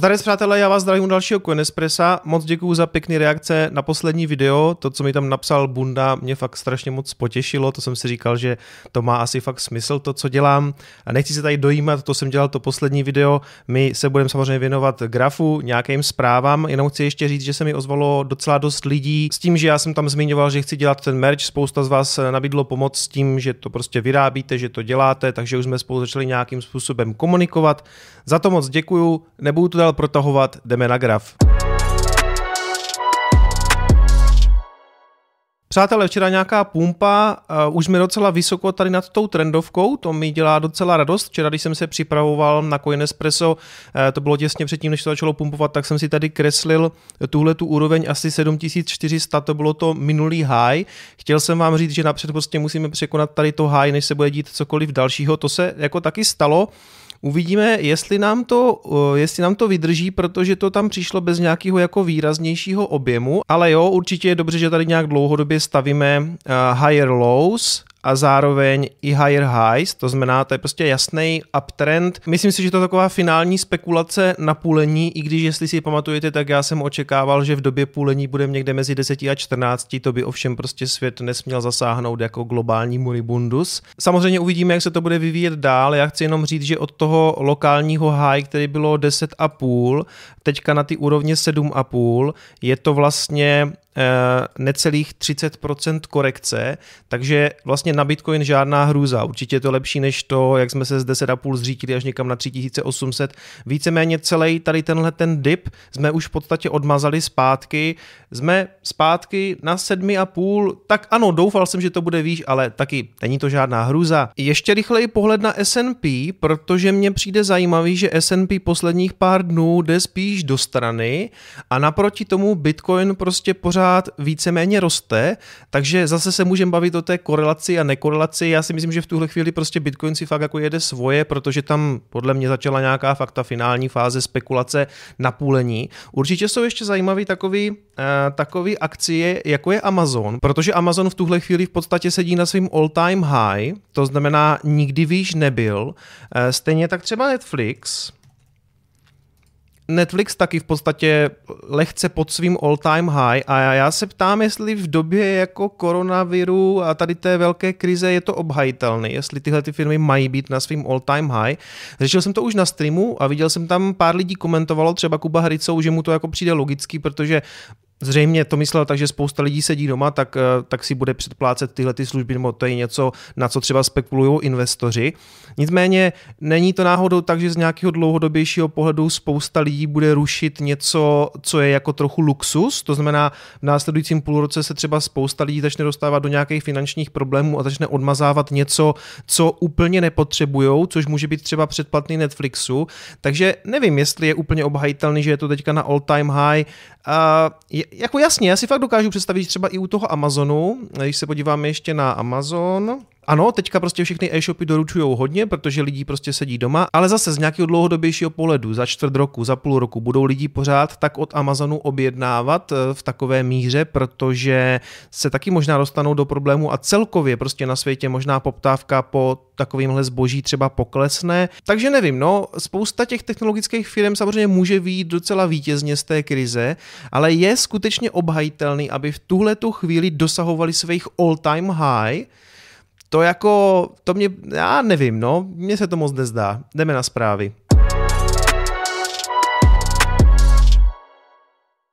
Zdarec přátelé, já vás zdravím u dalšího Coinespressa. Moc děkuji za pěkné reakce na poslední video. To, co mi tam napsal Bunda, mě fakt strašně moc potěšilo. To jsem si říkal, že to má asi fakt smysl, to, co dělám. A nechci se tady dojímat, to jsem dělal to poslední video. My se budeme samozřejmě věnovat grafu, nějakým zprávám. Jenom chci ještě říct, že se mi ozvalo docela dost lidí s tím, že já jsem tam zmiňoval, že chci dělat ten merch. Spousta z vás nabídlo pomoc s tím, že to prostě vyrábíte, že to děláte, takže už jsme spolu začali nějakým způsobem komunikovat. Za to moc děkuju, nebudu to dál protahovat, jdeme na graf. Přátelé, včera nějaká pumpa, uh, už jsme docela vysoko tady nad tou trendovkou, to mi dělá docela radost. Včera, když jsem se připravoval na Coinespresso, uh, to bylo těsně předtím, než to začalo pumpovat, tak jsem si tady kreslil tuhle tu úroveň asi 7400, to bylo to minulý high. Chtěl jsem vám říct, že napřed prostě musíme překonat tady to high, než se bude dít cokoliv dalšího. To se jako taky stalo. Uvidíme, jestli nám, to, jestli nám to vydrží, protože to tam přišlo bez nějakého jako výraznějšího objemu, ale jo, určitě je dobře, že tady nějak dlouhodobě stavíme higher lows, a zároveň i higher highs, to znamená, to je prostě jasný uptrend. Myslím si, že to je taková finální spekulace na půlení, i když jestli si pamatujete, tak já jsem očekával, že v době půlení budeme někde mezi 10 a 14, to by ovšem prostě svět nesměl zasáhnout jako globální moribundus. Samozřejmě uvidíme, jak se to bude vyvíjet dál. Já chci jenom říct, že od toho lokálního high, který bylo 10,5, teďka na ty úrovně 7,5, je to vlastně necelých 30% korekce, takže vlastně na Bitcoin žádná hrůza. Určitě je to lepší než to, jak jsme se z 10,5 zřítili až někam na 3800. Víceméně celý tady tenhle ten dip jsme už v podstatě odmazali zpátky. Jsme zpátky na 7,5, tak ano, doufal jsem, že to bude výš, ale taky není to žádná hrůza. Ještě rychleji pohled na S&P, protože mně přijde zajímavý, že S&P posledních pár dnů jde spíš do strany a naproti tomu Bitcoin prostě pořád pořád víceméně roste, takže zase se můžeme bavit o té korelaci a nekorelaci. Já si myslím, že v tuhle chvíli prostě Bitcoin si fakt jako jede svoje, protože tam podle mě začala nějaká fakta finální fáze spekulace na půlení. Určitě jsou ještě zajímavý takový, uh, takový akcie, jako je Amazon, protože Amazon v tuhle chvíli v podstatě sedí na svým all-time high, to znamená nikdy výš nebyl. Uh, stejně tak třeba Netflix, Netflix taky v podstatě lehce pod svým all-time high a já se ptám, jestli v době jako koronaviru a tady té velké krize je to obhajitelné, jestli tyhle ty firmy mají být na svým all-time high. Řešil jsem to už na streamu a viděl jsem tam pár lidí komentovalo, třeba Kuba Hricou, že mu to jako přijde logický, protože Zřejmě to myslel tak, že spousta lidí sedí doma, tak, eh, tak si bude předplácet tyhle ty služby, nebo to je něco, na co třeba spekulují investoři. Nicméně není to náhodou tak, že z nějakého dlouhodobějšího pohledu spousta lidí bude rušit něco, co je jako trochu luxus, to znamená v následujícím půlroce se třeba spousta lidí začne dostávat do nějakých finančních problémů a začne odmazávat něco, co úplně nepotřebují, což může být třeba předplatný Netflixu. Takže nevím, jestli je úplně obhajitelný, že je to teďka na all time high. Uh, jako jasně, já si fakt dokážu představit třeba i u toho Amazonu, když se podíváme ještě na Amazon, ano, teďka prostě všechny e-shopy doručují hodně, protože lidi prostě sedí doma, ale zase z nějakého dlouhodobějšího pohledu, za čtvrt roku, za půl roku, budou lidi pořád tak od Amazonu objednávat eh, v takové míře, protože se taky možná dostanou do problému a celkově prostě na světě možná poptávka po takovýmhle zboží třeba poklesne. Takže nevím, no, spousta těch technologických firm samozřejmě může výjít docela vítězně z té krize, ale je skutečně obhajitelný, aby v tuhle chvíli dosahovali svých all-time high, to jako, to mě, já nevím, no, mně se to moc nezdá. Jdeme na zprávy.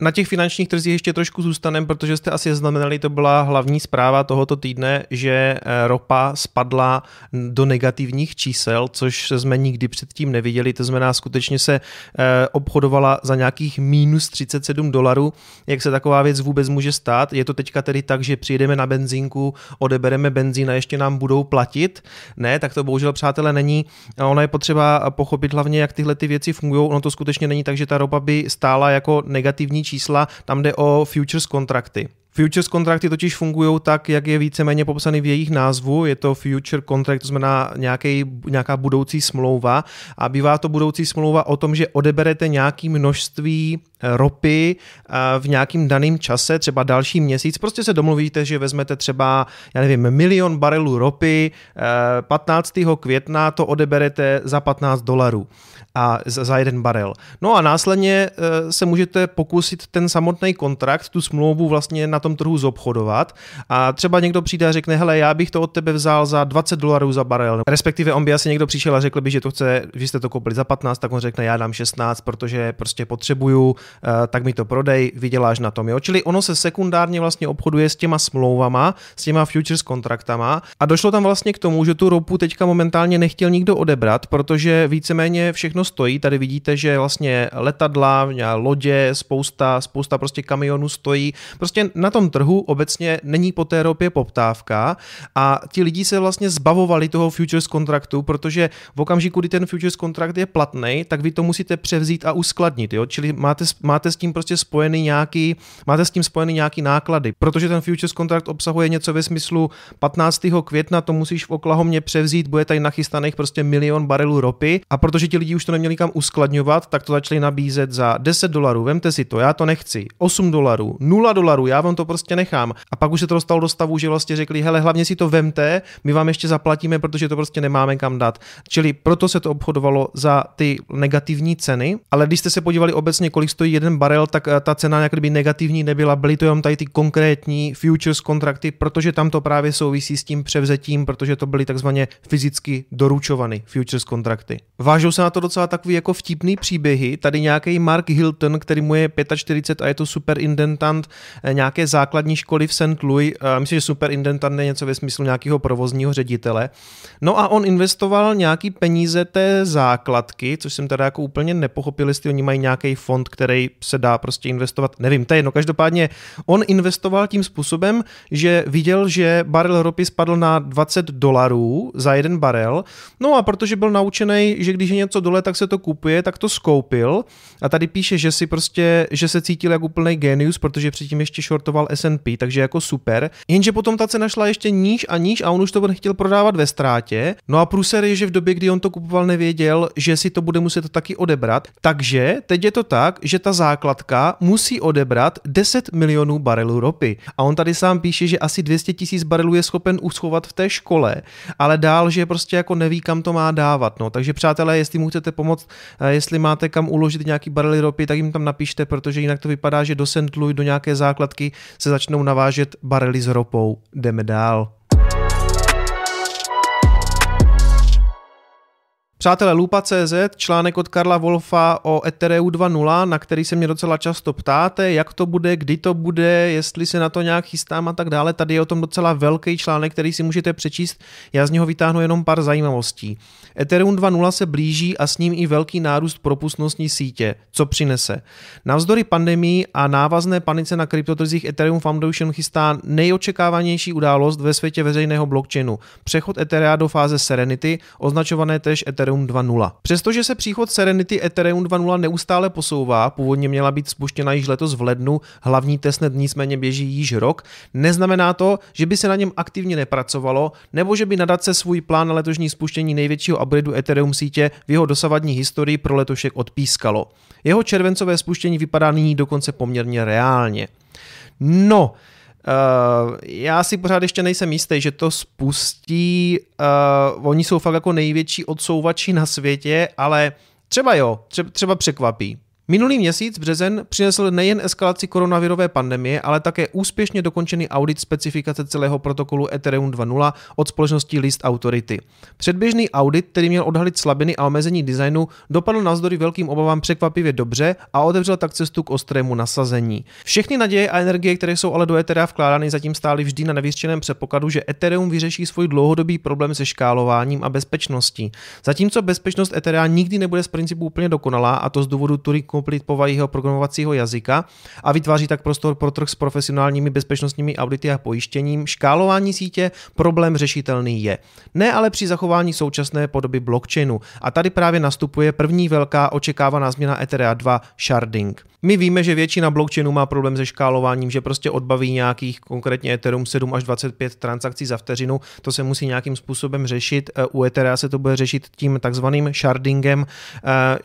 Na těch finančních trzích ještě trošku zůstaneme, protože jste asi znamenali, to byla hlavní zpráva tohoto týdne, že eh, ropa spadla do negativních čísel, což jsme nikdy předtím neviděli. To znamená, skutečně se eh, obchodovala za nějakých minus 37 dolarů. Jak se taková věc vůbec může stát? Je to teďka tedy tak, že přijedeme na benzínku, odebereme benzín a ještě nám budou platit? Ne, tak to bohužel, přátelé, není. Ono je potřeba pochopit hlavně, jak tyhle ty věci fungují. Ono to skutečně není tak, že ta ropa by stála jako negativní čísla, tam jde o futures kontrakty. Futures kontrakty totiž fungují tak, jak je víceméně popsaný v jejich názvu. Je to future contract, to znamená nějaký, nějaká budoucí smlouva a bývá to budoucí smlouva o tom, že odeberete nějaké množství ropy eh, v nějakým daném čase, třeba další měsíc. Prostě se domluvíte, že vezmete třeba, já nevím, milion barelů ropy, 15. Eh, května to odeberete za 15 dolarů a za jeden barel. No a následně se můžete pokusit ten samotný kontrakt, tu smlouvu vlastně na tom trhu zobchodovat a třeba někdo přijde a řekne, hele, já bych to od tebe vzal za 20 dolarů za barel. Respektive on by asi někdo přišel a řekl by, že to chce, že jste to koupili za 15, tak on řekne, já dám 16, protože prostě potřebuju, eh, tak mi to prodej, vyděláš na tom. Jo? Čili ono se sekundárně vlastně obchoduje s těma smlouvama, s těma futures kontraktama a došlo tam vlastně k tomu, že tu ropu teďka momentálně nechtěl nikdo odebrat, protože víceméně všechno stojí. Tady vidíte, že vlastně letadla, lodě, spousta, spousta prostě kamionů stojí. Prostě na tom trhu obecně není po té ropě poptávka a ti lidi se vlastně zbavovali toho futures kontraktu, protože v okamžiku, kdy ten futures kontrakt je platný, tak vy to musíte převzít a uskladnit, jo? čili máte, máte s tím prostě spojený nějaký, máte s tím spojený nějaký náklady, protože ten futures kontrakt obsahuje něco ve smyslu 15. května to musíš v Oklahomě převzít, bude tady nachystaných prostě milion barelů ropy a protože ti lidi už to neměli kam uskladňovat, tak to začali nabízet za 10 dolarů, vemte si to, já to nechci, 8 dolarů, 0 dolarů, já vám to prostě nechám. A pak už se to dostalo do stavu, že vlastně řekli, hele, hlavně si to vemte, my vám ještě zaplatíme, protože to prostě nemáme kam dát. Čili proto se to obchodovalo za ty negativní ceny, ale když jste se podívali obecně, kolik stojí jeden barel, tak eh, ta cena jak kdyby negativní nebyla, byly to jenom tady ty konkrétní futures kontrakty, protože tam to právě souvisí s tím převzetím, protože to byly takzvaně fyzicky doručované futures kontrakty. Vážou se na to docela takový jako vtipný příběhy. Tady nějaký Mark Hilton, který mu je 45 a je to super intentant eh, nějaké základní školy v St. Louis. Eh, myslím, že super intentant je něco ve smyslu nějakého provozního ředitele. No a on investoval nějaký peníze té základky, což jsem teda jako úplně nepochopil, jestli oni mají nějaký fond, který se dá prostě investovat. Nevím, to je jedno. Každopádně on investoval tím způsobem, že viděl, že barel ropy spadl na 20 dolarů za jeden barel. No a protože byl naučený, že když je něco dole, tak se to kupuje, tak to skoupil. A tady píše, že si prostě, že se cítil jako úplný genius, protože předtím ještě shortoval S&P, takže jako super. Jenže potom ta cena šla ještě níž a níž a on už to nechtěl prodávat ve ztrátě. No a průser je, že v době, kdy on to kupoval, nevěděl, že si to bude muset taky odebrat. Takže teď je to tak, že ta základka musí odebrat 10 milionů barelů ropy. A on tady sám píše, že asi 200 tisíc barelů je schopen uschovat v té škole, ale dál, že prostě jako neví, kam to má dávat. No. Takže přátelé, jestli mu chcete pomoct, eh, jestli máte kam uložit nějaký barely ropy, tak jim tam napište, protože jinak to vypadá, že do St. Do nějaké základky se začnou navážet barely s ropou. Jdeme dál. Přátelé, Lupa.cz, článek od Karla Wolfa o Ethereum 2.0, na který se mě docela často ptáte, jak to bude, kdy to bude, jestli se na to nějak chystám a tak dále. Tady je o tom docela velký článek, který si můžete přečíst. Já z něho vytáhnu jenom pár zajímavostí. Ethereum 2.0 se blíží a s ním i velký nárůst propustnostní sítě. Co přinese? Navzdory pandemii a návazné panice na kryptotrzích Ethereum Foundation chystá nejočekávanější událost ve světě veřejného blockchainu. Přechod Ethereum do fáze Serenity, označované též Ethereum Ethereum 2.0. Přestože se příchod Serenity Ethereum 2.0 neustále posouvá, původně měla být spuštěna již letos v lednu, hlavní testnet nicméně běží již rok, neznamená to, že by se na něm aktivně nepracovalo, nebo že by nadace svůj plán na letošní spuštění největšího upgradeu Ethereum sítě v jeho dosavadní historii pro letošek odpískalo. Jeho červencové spuštění vypadá nyní dokonce poměrně reálně. No, Uh, já si pořád ještě nejsem jistý, že to spustí. Uh, oni jsou fakt jako největší odsouvači na světě, ale třeba jo, třeba, třeba překvapí. Minulý měsíc březen přinesl nejen eskalaci koronavirové pandemie, ale také úspěšně dokončený audit specifikace celého protokolu Ethereum 2.0 od společnosti List Authority. Předběžný audit, který měl odhalit slabiny a omezení designu, dopadl navzdory velkým obavám překvapivě dobře a otevřel tak cestu k ostrému nasazení. Všechny naděje a energie, které jsou ale do Etherea vkládány, zatím stály vždy na nevyřčeném předpokladu, že Ethereum vyřeší svůj dlouhodobý problém se škálováním a bezpečností. Zatímco bezpečnost Etherea nikdy nebude z principu úplně dokonalá, a to z důvodu Turiku koupit povahy jeho programovacího jazyka a vytváří tak prostor pro trh s profesionálními bezpečnostními audity a pojištěním. Škálování sítě problém řešitelný je. Ne ale při zachování současné podoby blockchainu. A tady právě nastupuje první velká očekávaná změna Ethereum 2 sharding. My víme, že většina blockchainů má problém se škálováním, že prostě odbaví nějakých konkrétně Ethereum 7 až 25 transakcí za vteřinu, to se musí nějakým způsobem řešit. U Ethereum se to bude řešit tím takzvaným shardingem.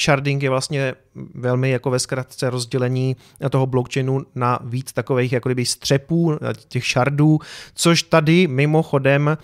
Sharding je vlastně velmi jako ve zkratce rozdělení toho blockchainu na víc takových jako kdyby střepů, těch shardů, což tady mimochodem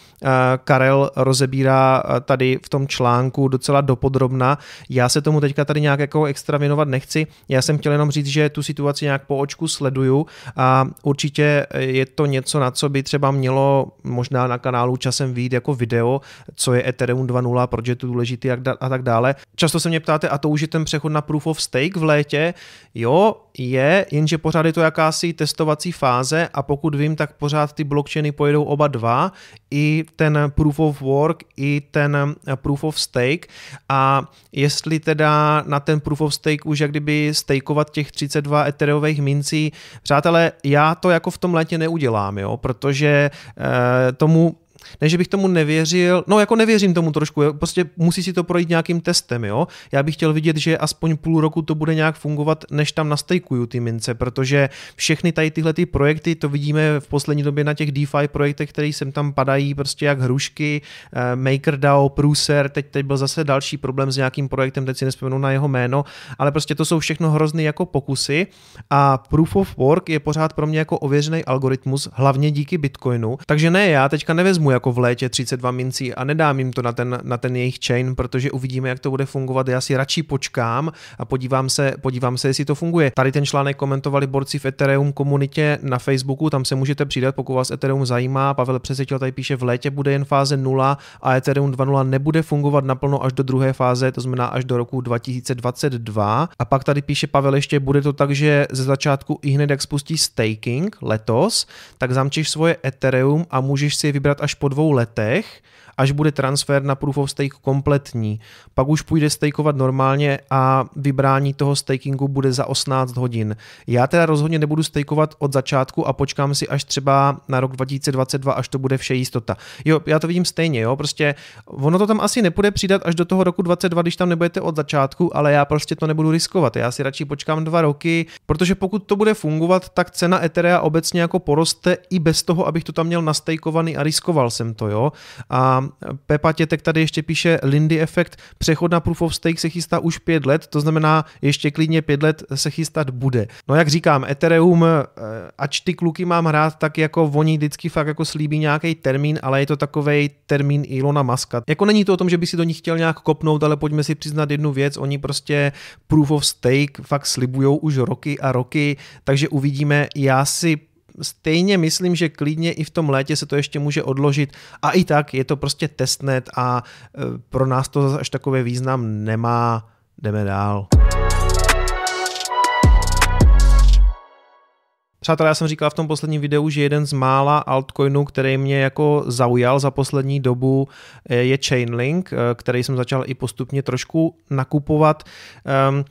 Karel rozebírá tady v tom článku docela dopodrobna. Já se tomu teďka tady nějak jako extra věnovat nechci. Já jsem chtěl jenom říct, že tu situaci nějak po očku sleduju a určitě je to něco, na co by třeba mělo možná na kanálu časem výjít jako video, co je Ethereum 2.0, proč je to důležitý a tak dále. Často se mě ptáte, a to už je ten přechod na Proof of Stake v létě? Jo, je, jenže pořád je to jakási testovací fáze a pokud vím, tak pořád ty blockchainy pojedou oba dva, i ten Proof of Work, i ten Proof of Stake a jestli teda na ten Proof of Stake už jak kdyby stakeovat těch 32 ethereových mincí, přátelé, já to jako v tom létě neudělám, jo, protože eh, tomu ne, že bych tomu nevěřil, no jako nevěřím tomu trošku, prostě musí si to projít nějakým testem, jo. Já bych chtěl vidět, že aspoň půl roku to bude nějak fungovat, než tam nastejkuju ty mince, protože všechny tady tyhle ty projekty, to vidíme v poslední době na těch DeFi projektech, které sem tam padají prostě jak hrušky, eh, MakerDAO, Pruser, teď, teď byl zase další problém s nějakým projektem, teď si nespomenu na jeho jméno, ale prostě to jsou všechno hrozný jako pokusy a Proof of Work je pořád pro mě jako ověřený algoritmus, hlavně díky Bitcoinu, takže ne, já teďka nevezmu jako v létě 32 mincí a nedám jim to na ten, na ten jejich chain, protože uvidíme, jak to bude fungovat. Já si radši počkám a podívám se, podívám se, jestli to funguje. Tady ten článek komentovali borci v Ethereum komunitě na Facebooku, tam se můžete přidat, pokud vás Ethereum zajímá. Pavel Přesvědčil tady píše, v létě bude jen fáze 0 a Ethereum 2.0 nebude fungovat naplno až do druhé fáze, to znamená až do roku 2022. A pak tady píše Pavel ještě, bude to tak, že ze začátku i hned jak spustí staking letos, tak zamčíš svoje Ethereum a můžeš si je vybrat až po dvou letech až bude transfer na Proof of Stake kompletní. Pak už půjde stakeovat normálně a vybrání toho stakingu bude za 18 hodin. Já teda rozhodně nebudu stakeovat od začátku a počkám si až třeba na rok 2022, až to bude vše jistota. Jo, já to vidím stejně, jo, prostě ono to tam asi nepůjde přidat až do toho roku 2022, když tam nebudete od začátku, ale já prostě to nebudu riskovat. Já si radši počkám dva roky, protože pokud to bude fungovat, tak cena Etherea obecně jako poroste i bez toho, abych to tam měl nastejkovaný a riskoval jsem to, jo. A Pepa Tětek tady ještě píše Lindy efekt, přechod na Proof of Stake se chystá už pět let, to znamená ještě klidně pět let se chystat bude. No jak říkám, Ethereum, eh, ač ty kluky mám hrát, tak jako oni vždycky fakt jako slíbí nějaký termín, ale je to takový termín Ilona Maska. Jako není to o tom, že by si do nich chtěl nějak kopnout, ale pojďme si přiznat jednu věc, oni prostě Proof of Stake fakt slibujou už roky a roky, takže uvidíme, já si stejně myslím, že klidně i v tom létě se to ještě může odložit a i tak je to prostě testnet a e, pro nás to až takové význam nemá. Jdeme dál. Přátelé, já jsem říkal v tom posledním videu, že jeden z mála altcoinů, který mě jako zaujal za poslední dobu, e, je Chainlink, e, který jsem začal i postupně trošku nakupovat. Um,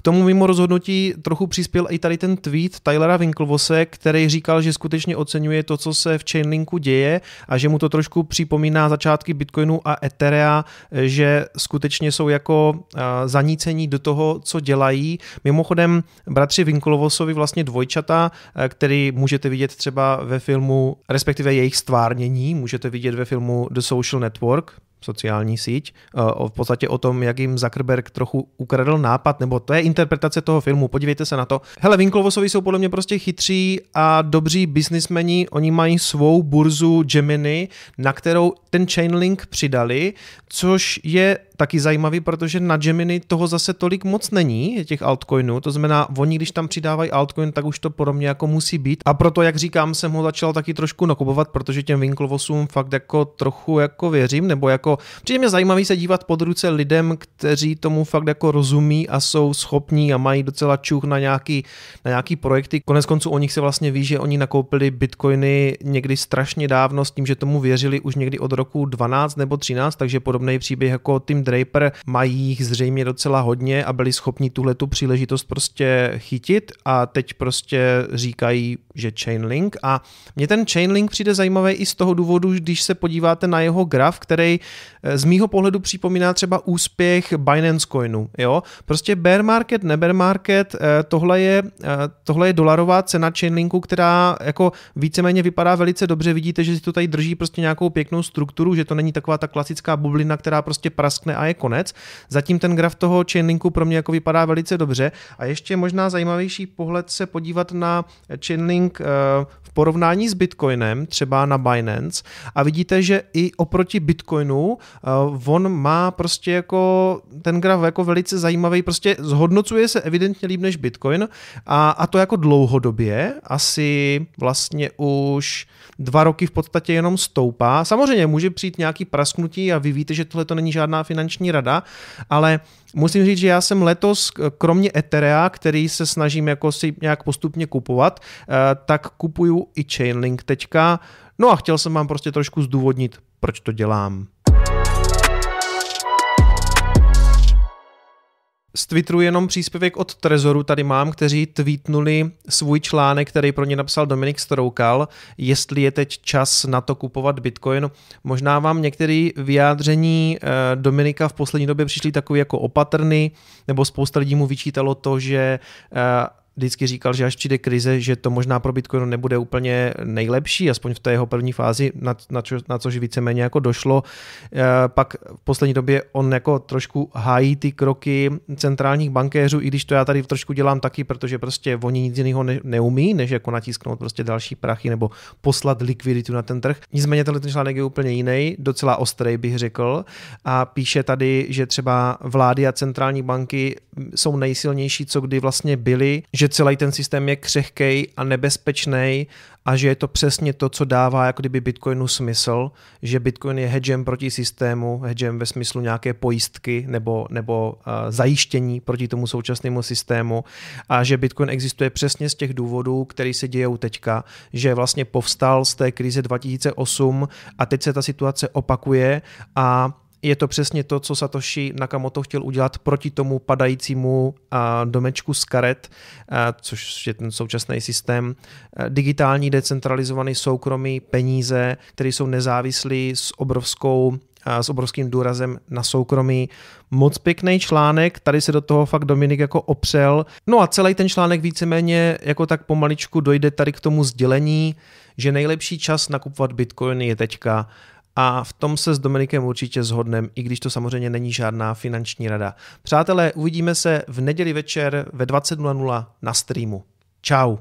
k tomu mimo rozhodnutí trochu přispěl i tady ten tweet Tylera Winklevose, který říkal, že skutečně oceňuje to, co se v Chainlinku děje a že mu to trošku připomíná začátky Bitcoinu a Etherea, že skutečně jsou jako zanícení do toho, co dělají. Mimochodem, bratři Winklevosovi vlastně dvojčata, který můžete vidět třeba ve filmu, respektive jejich stvárnění, můžete vidět ve filmu The Social Network, sociální síť, eh, v podstatě o tom, jak jim Zuckerberg trochu ukradl nápad, nebo to je interpretace toho filmu, podívejte se na to. Hele, Winklevosovi jsou podle mě prostě chytří a dobří biznismeni, oni mají svou burzu Gemini, na kterou ten Chainlink přidali, což je taky zajímavý, protože na Gemini toho zase tolik moc není, těch altcoinů, to znamená, oni když tam přidávají altcoin, tak už to podobně jako musí být a proto, jak říkám, jsem ho začal taky trošku nakupovat, protože těm Winklevosům fakt jako trochu jako věřím, nebo jako přijde mě zajímavý se dívat pod ruce lidem, kteří tomu fakt jako rozumí a jsou schopní a mají docela čuch na nějaký, na nějaký projekty. Konec konců o nich se vlastně ví, že oni nakoupili bitcoiny někdy strašně dávno s tím, že tomu věřili už někdy od roku 12 nebo 13, takže podobný příběh jako Tim Draper, mají jich zřejmě docela hodně a byli schopni tuhle tu příležitost prostě chytit a teď prostě říkají, že Chainlink a mně ten Chainlink přijde zajímavý i z toho důvodu, když se podíváte na jeho graf, který eh, z mýho pohledu připomíná třeba úspěch Binance Coinu, jo? Prostě bear market, nebear market, eh, tohle je, eh, tohle je dolarová cena Chainlinku, která jako víceméně vypadá velice dobře, vidíte, že si to tady drží prostě nějakou pěknou strukturu, že to není taková ta klasická bublina, která prostě praskne a je konec. Zatím ten graf toho Chainlinku pro mě jako vypadá velice dobře a ještě možná zajímavější pohled se podívat na Chainlink v porovnání s Bitcoinem, třeba na Binance a vidíte, že i oproti Bitcoinu on má prostě jako ten graf jako velice zajímavý, prostě zhodnocuje se evidentně líp než Bitcoin a, a to jako dlouhodobě, asi vlastně už dva roky v podstatě jenom stoupá. Samozřejmě může přijít nějaký prasknutí a vy víte, že tohle to není žádná finanční rada, ale musím říct, že já jsem letos, kromě Etherea, který se snažím jako si nějak postupně kupovat, eh, tak kupuju i Chainlink teďka. No a chtěl jsem vám prostě trošku zdůvodnit, proč to dělám. Z Twitteru jenom příspěvek od Trezoru tady mám, kteří tweetnuli svůj článek, který pro ně napsal Dominik Stroukal, jestli je teď čas na to kupovat Bitcoin. Možná vám některé vyjádření eh, Dominika v poslední době přišly takový jako opatrný, nebo spousta lidí mu vyčítalo to, že eh, vždycky říkal, že až přijde krize, že to možná pro Bitcoin nebude úplně nejlepší, aspoň v té jeho první fázi, na, na, čo, na což víceméně jako došlo. E, pak v poslední době on jako trošku hájí ty kroky centrálních bankéřů, i když to já tady trošku dělám taky, protože prostě oni nic jiného ne, neumí, než jako natisknout prostě další prachy nebo poslat likviditu na ten trh. Nicméně tenhle článek je úplně jiný, docela ostrý bych řekl a píše tady, že třeba vlády a centrální banky jsou nejsilnější, co kdy vlastně byly, že celý ten systém je křehkej a nebezpečný a že je to přesně to, co dává jako kdyby Bitcoinu smysl, že Bitcoin je hedgem proti systému, hedgem ve smyslu nějaké pojistky nebo, nebo uh, zajištění proti tomu současnému systému a že Bitcoin existuje přesně z těch důvodů, které se dějou teďka, že vlastně povstal z té krize 2008 a teď se ta situace opakuje a je to přesně to, co Satoshi Nakamoto chtěl udělat proti tomu padajícímu domečku z karet, což je ten současný systém. Digitální, decentralizovaný, soukromý peníze, které jsou nezávislí s obrovskou s obrovským důrazem na soukromí. Moc pěkný článek, tady se do toho fakt Dominik jako opřel. No a celý ten článek víceméně jako tak pomaličku dojde tady k tomu sdělení, že nejlepší čas nakupovat bitcoiny je teďka a v tom se s Dominikem určitě zhodneme, i když to samozřejmě není žádná finanční rada. Přátelé, uvidíme se v neděli večer ve 20.00 na streamu. Ciao.